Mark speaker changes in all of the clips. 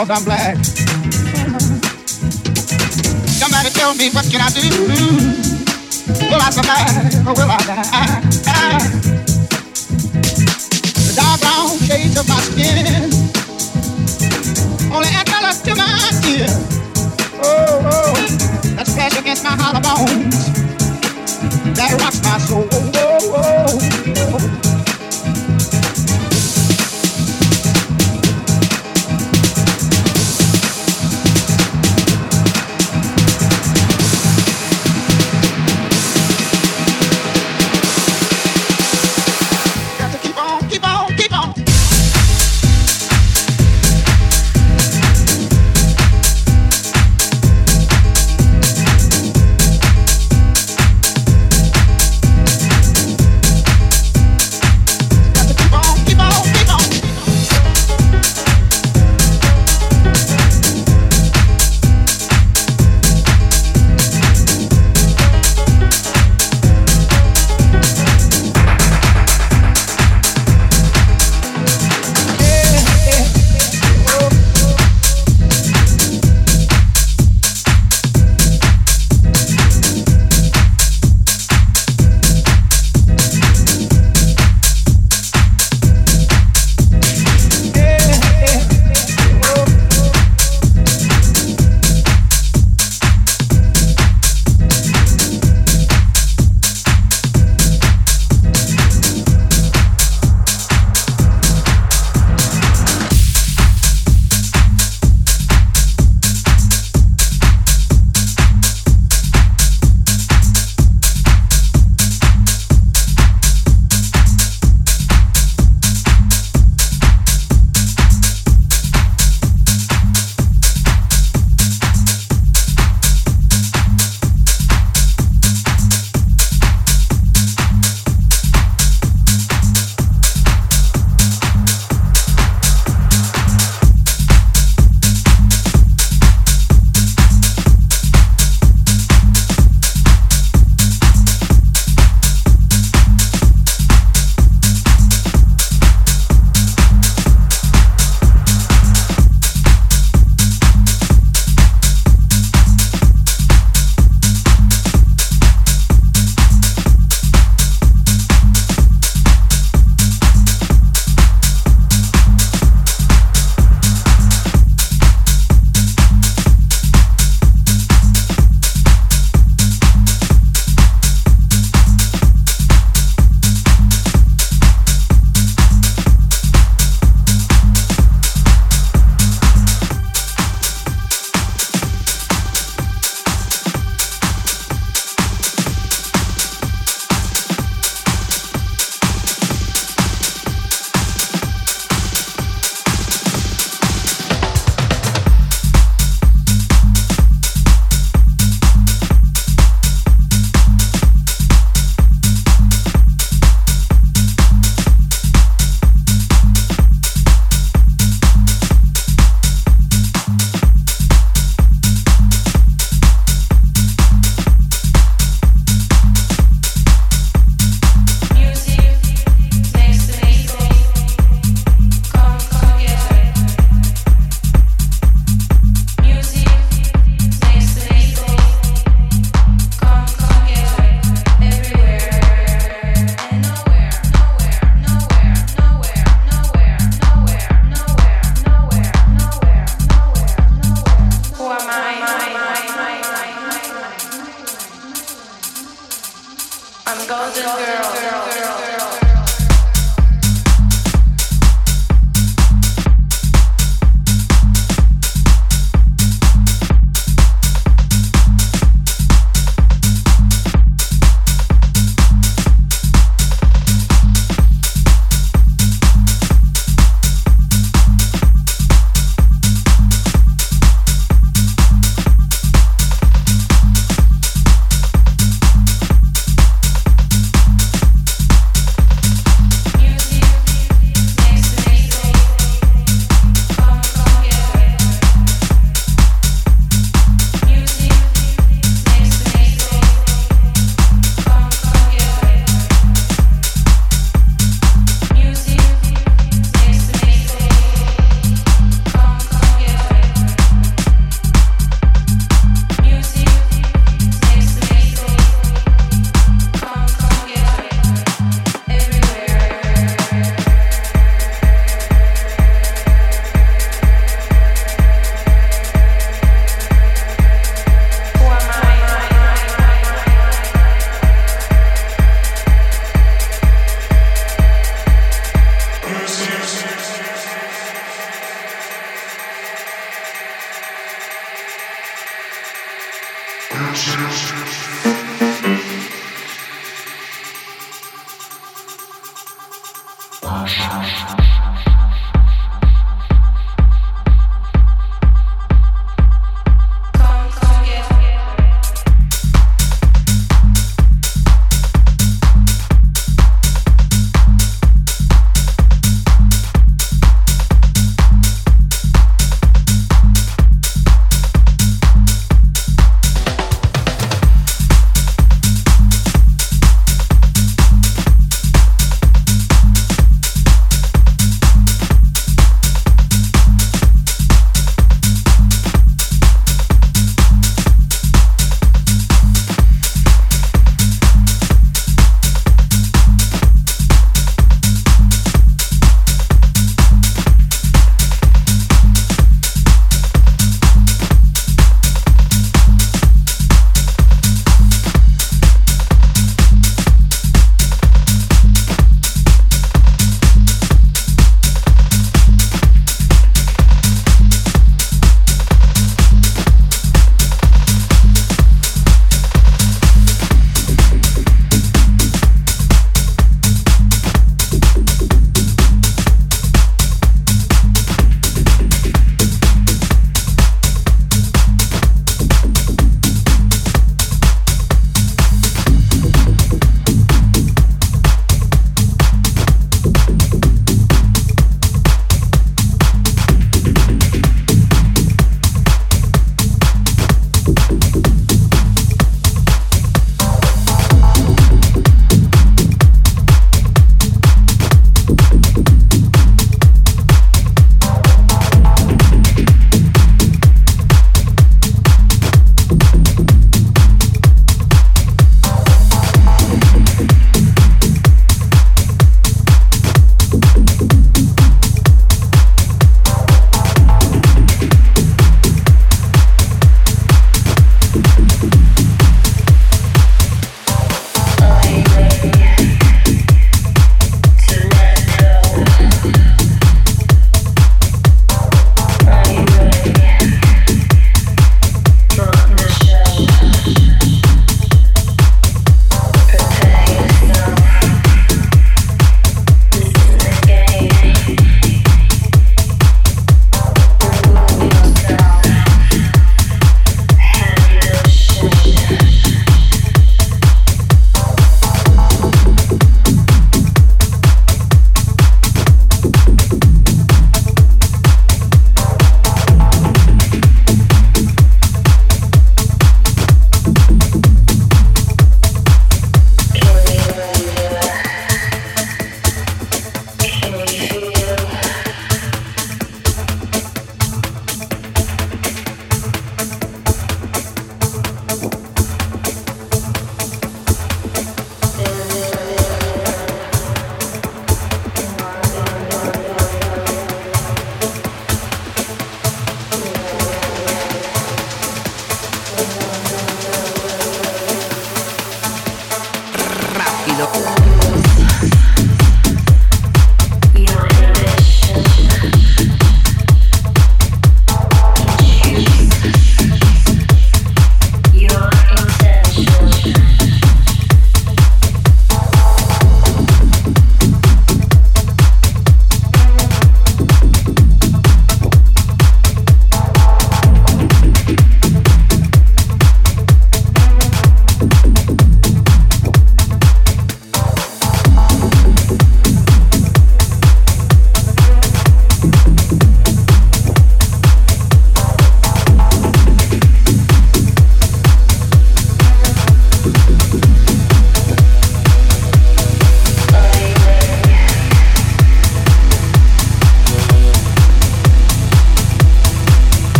Speaker 1: Because I'm black?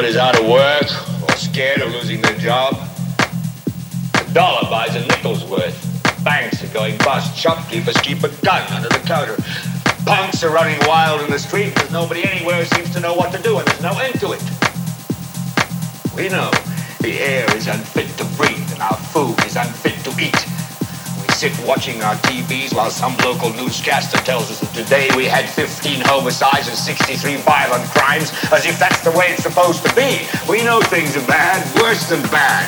Speaker 2: Everybody's out of work or scared of losing their job. A dollar buys a nickel's worth. Banks are going bust. Shopkeepers keep a gun under the counter. Punks are running wild in the street because nobody anywhere seems to know what to do and there's no end to it. We know the air is unfit to breathe and our food is unfit to eat. We sit watching our TVs while some local newscaster tells us that today we had 15 homicides and 63 things are bad, worse than bad.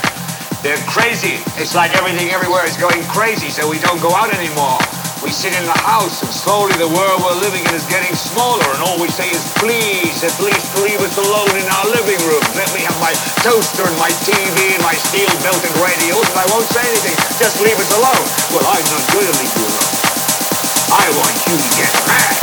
Speaker 2: They're crazy. It's like everything everywhere is going crazy, so we don't go out anymore. We sit in the house, and slowly the world we're living in is getting smaller, and all we say is, please, uh, at least leave us alone in our living room. Let me have my toaster and my TV and my steel-belted radials, and I won't say anything. Just leave us alone. Well, I'm not going to leave you alone. I want you to get mad.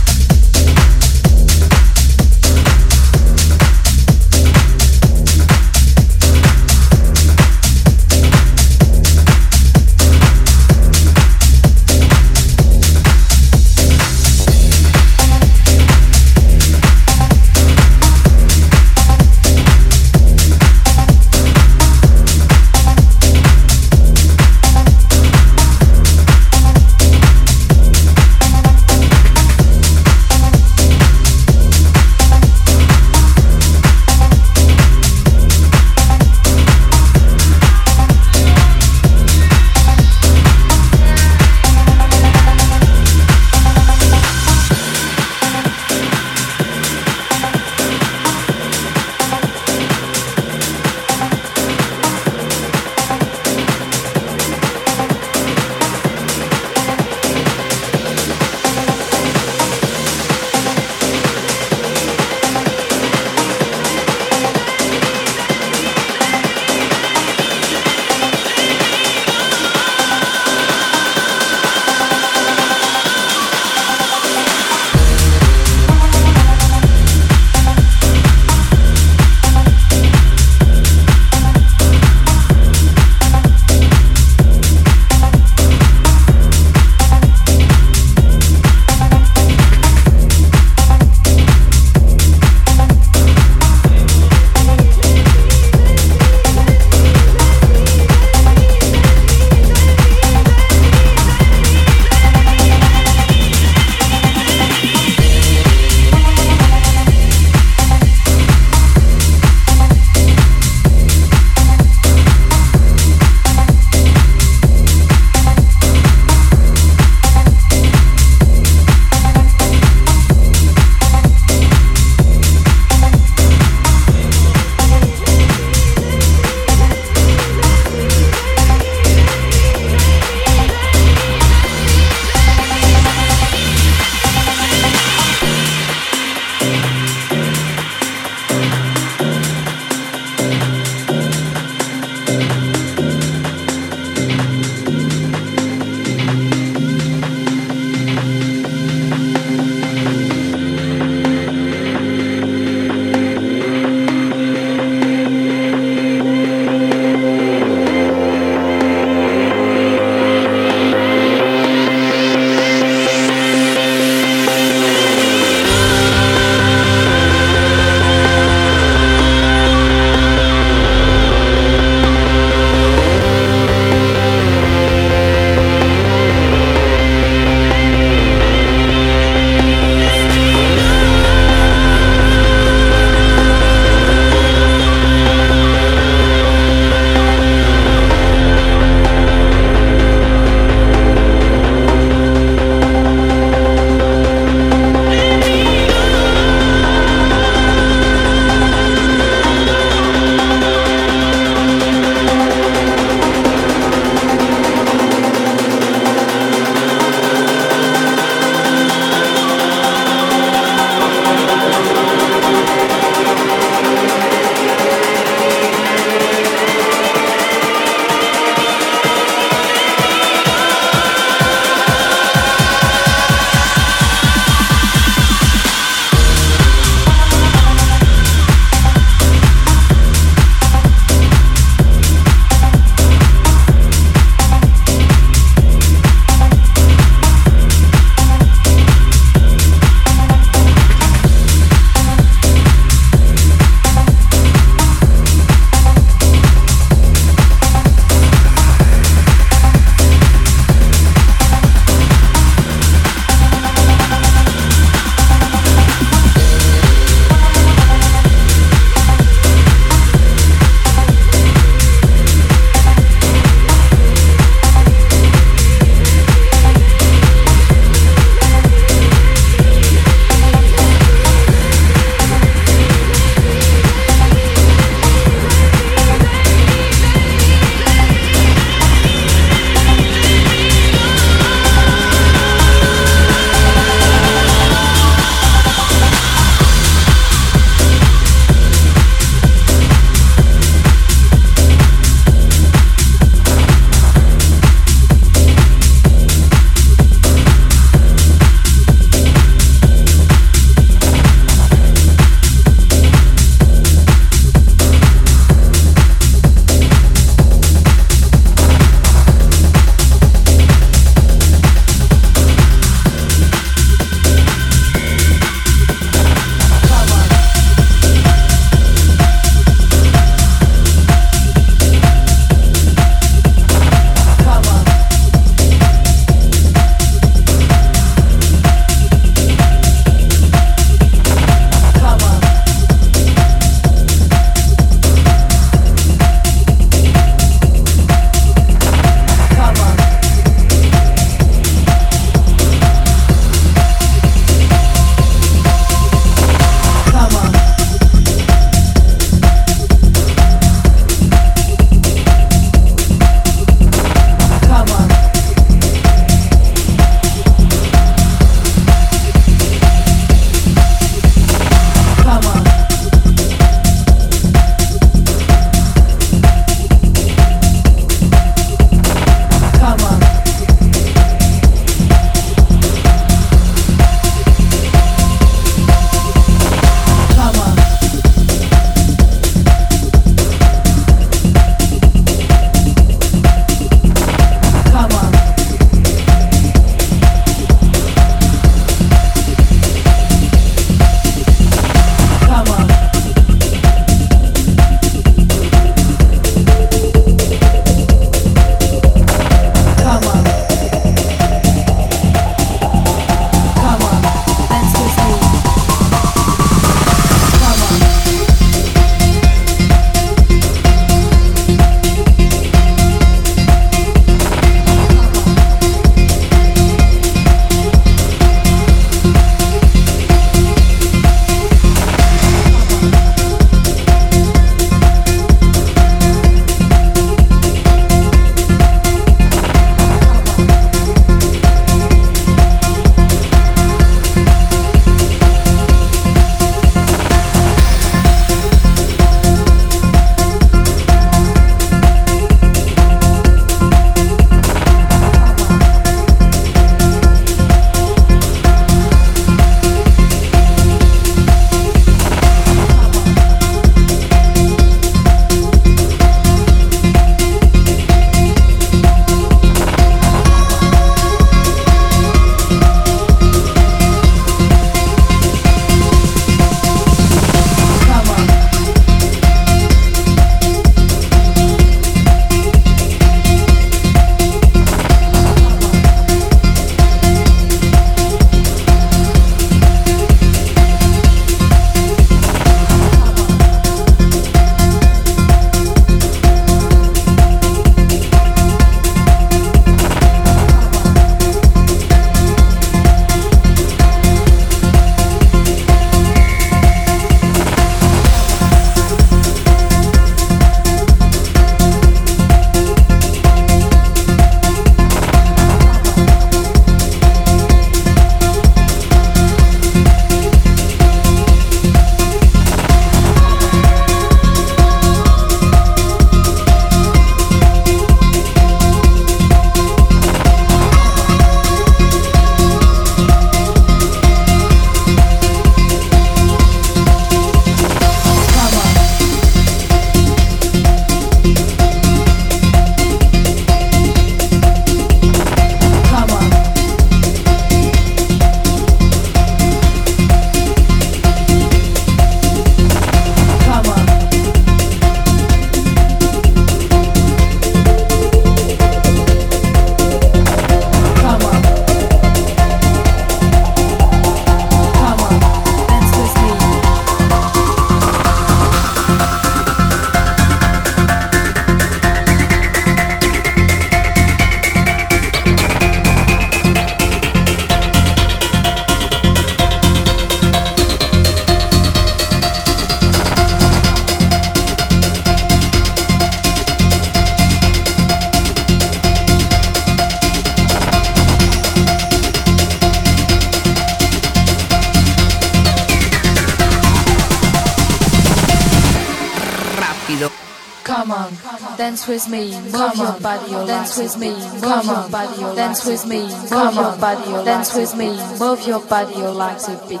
Speaker 3: Dance with me, move your body, oh, dance with me, move your body, dance with me, move your body, dance with me, move your body, you like to beat.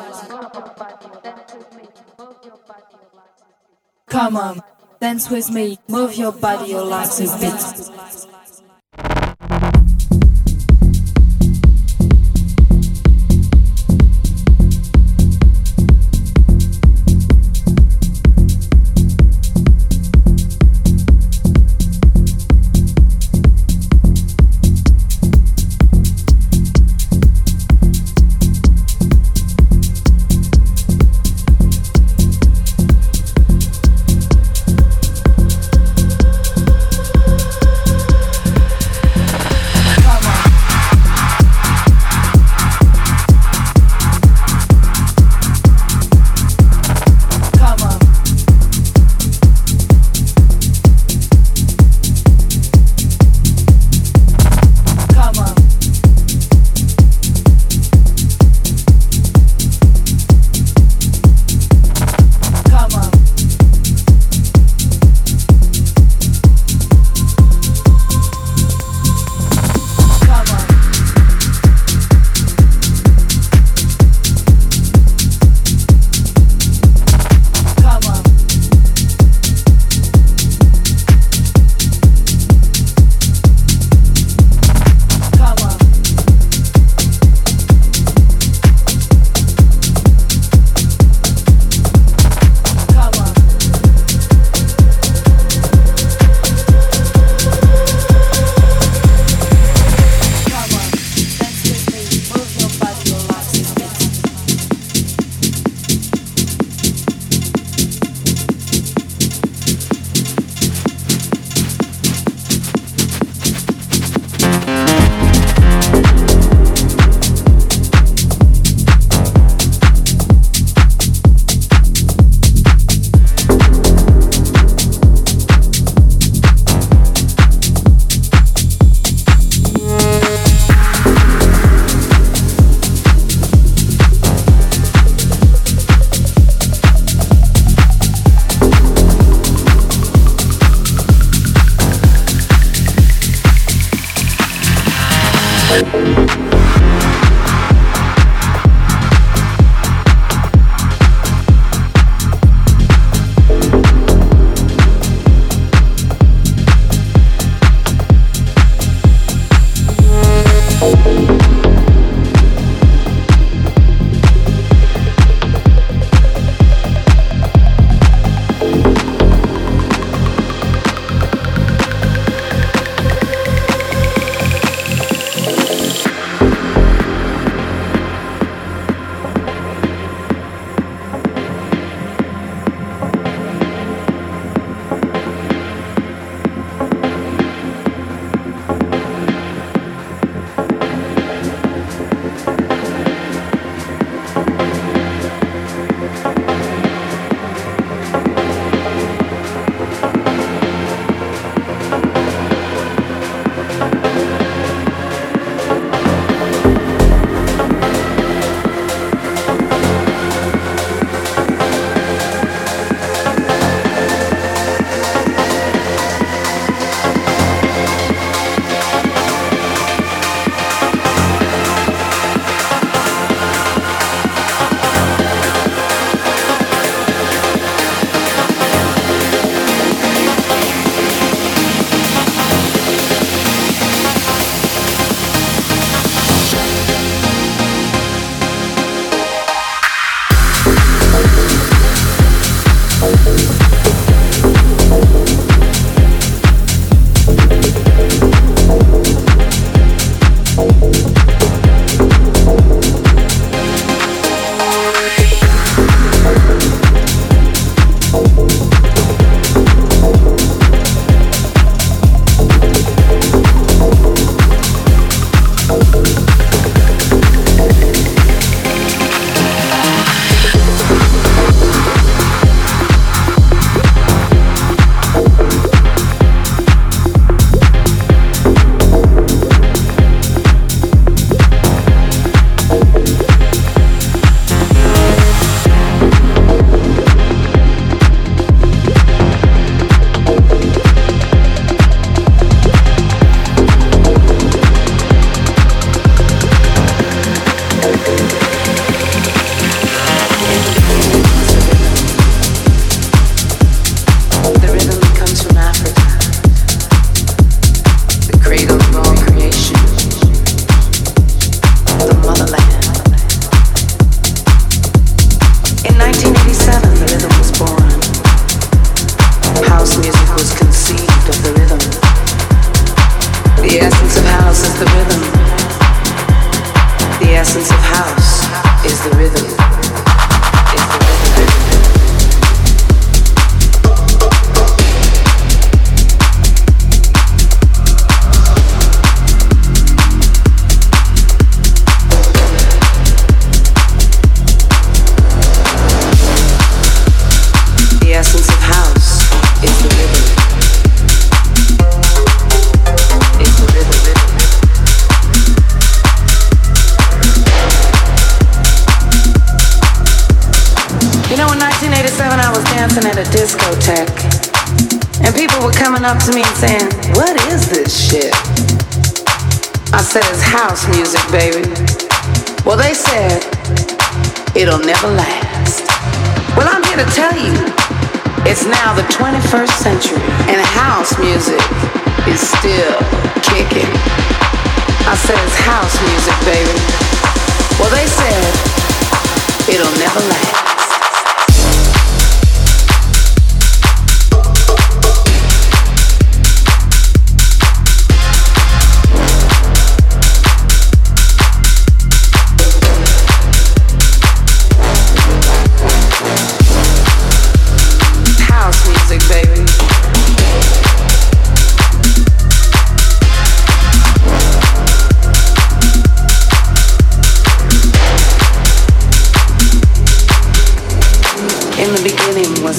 Speaker 3: Come on, dance with me, move your body, you like to beat.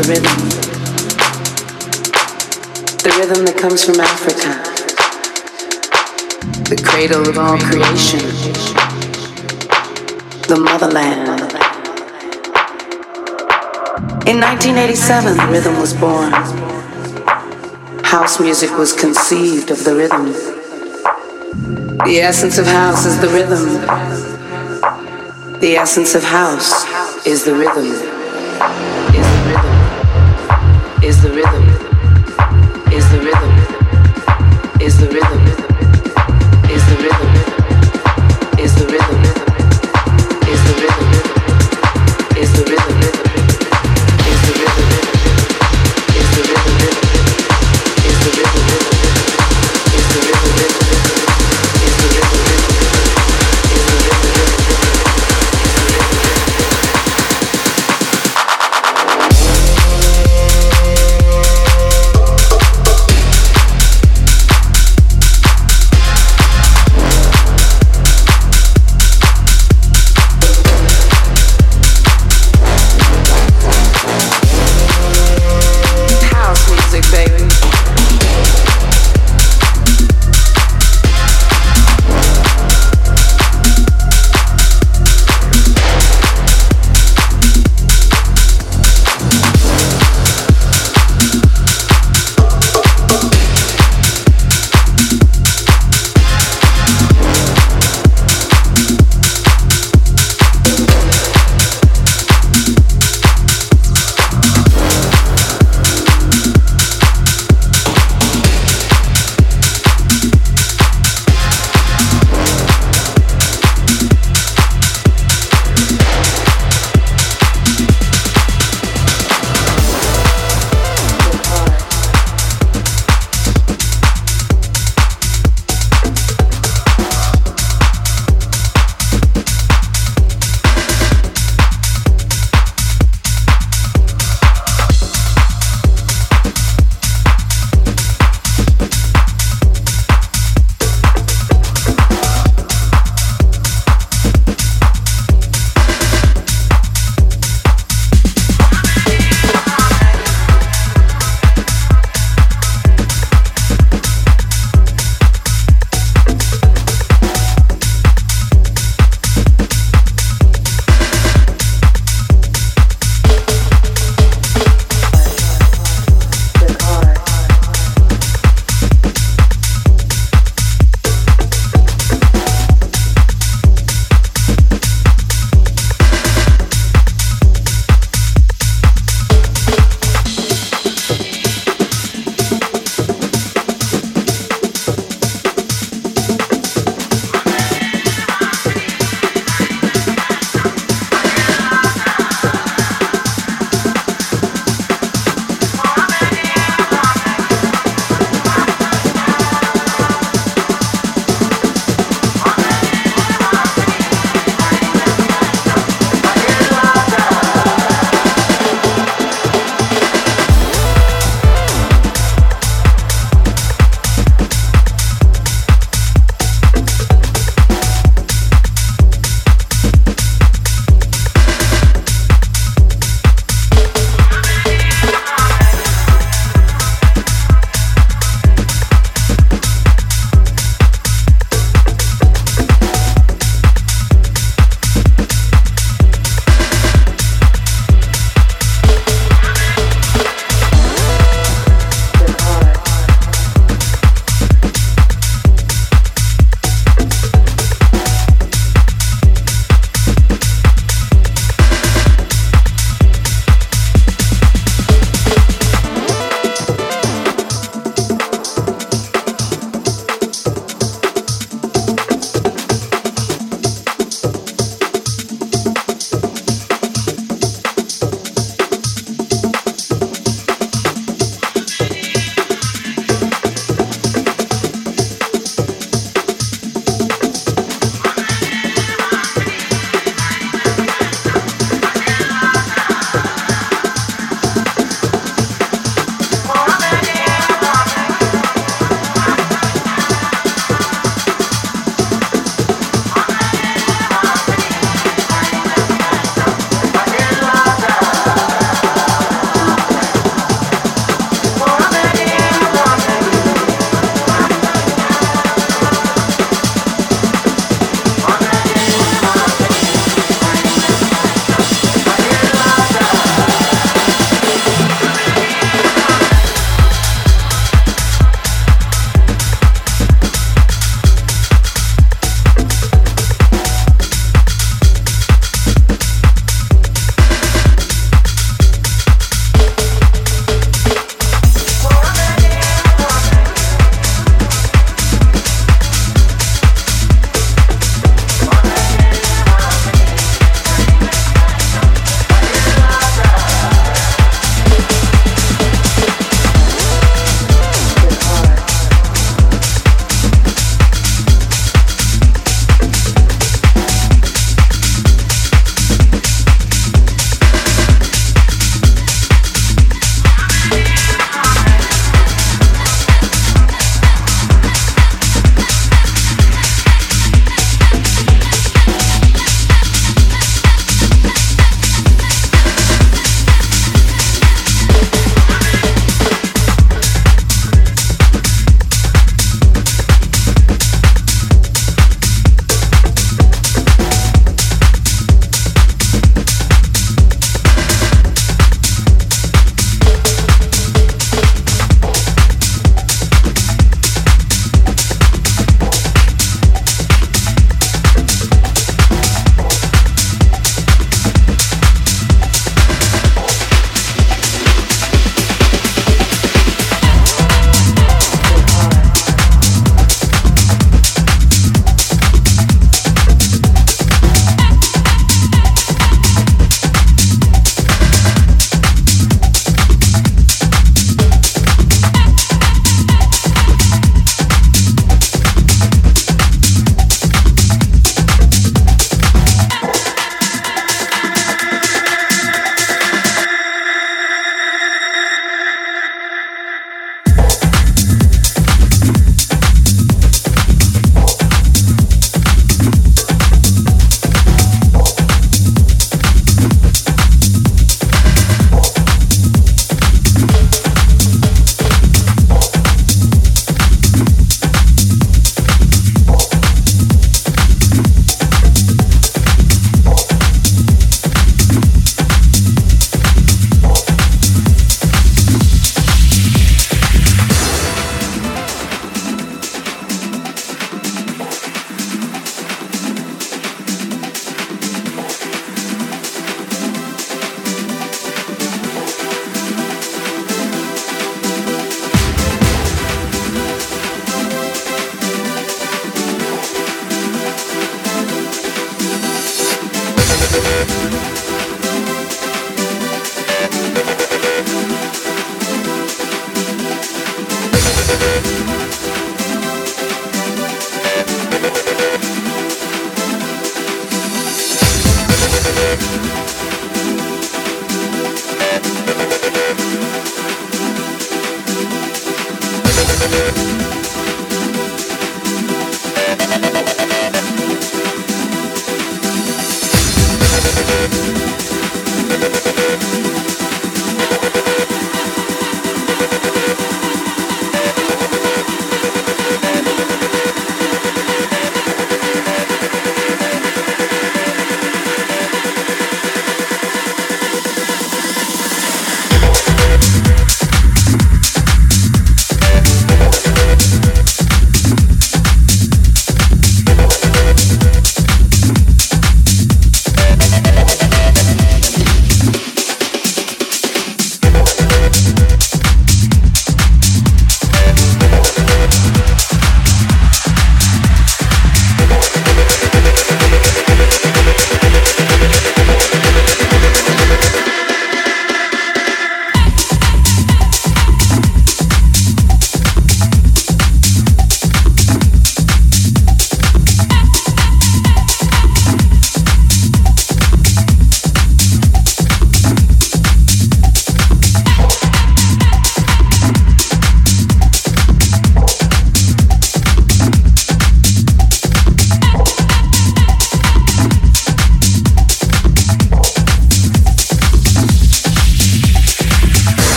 Speaker 4: the rhythm. The rhythm that comes from Africa. The cradle of all creation. The motherland. In 1987, the rhythm was born. House music was conceived of the rhythm. The essence of house is the rhythm. The essence of house is the rhythm is the rhythm.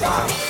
Speaker 5: Stop.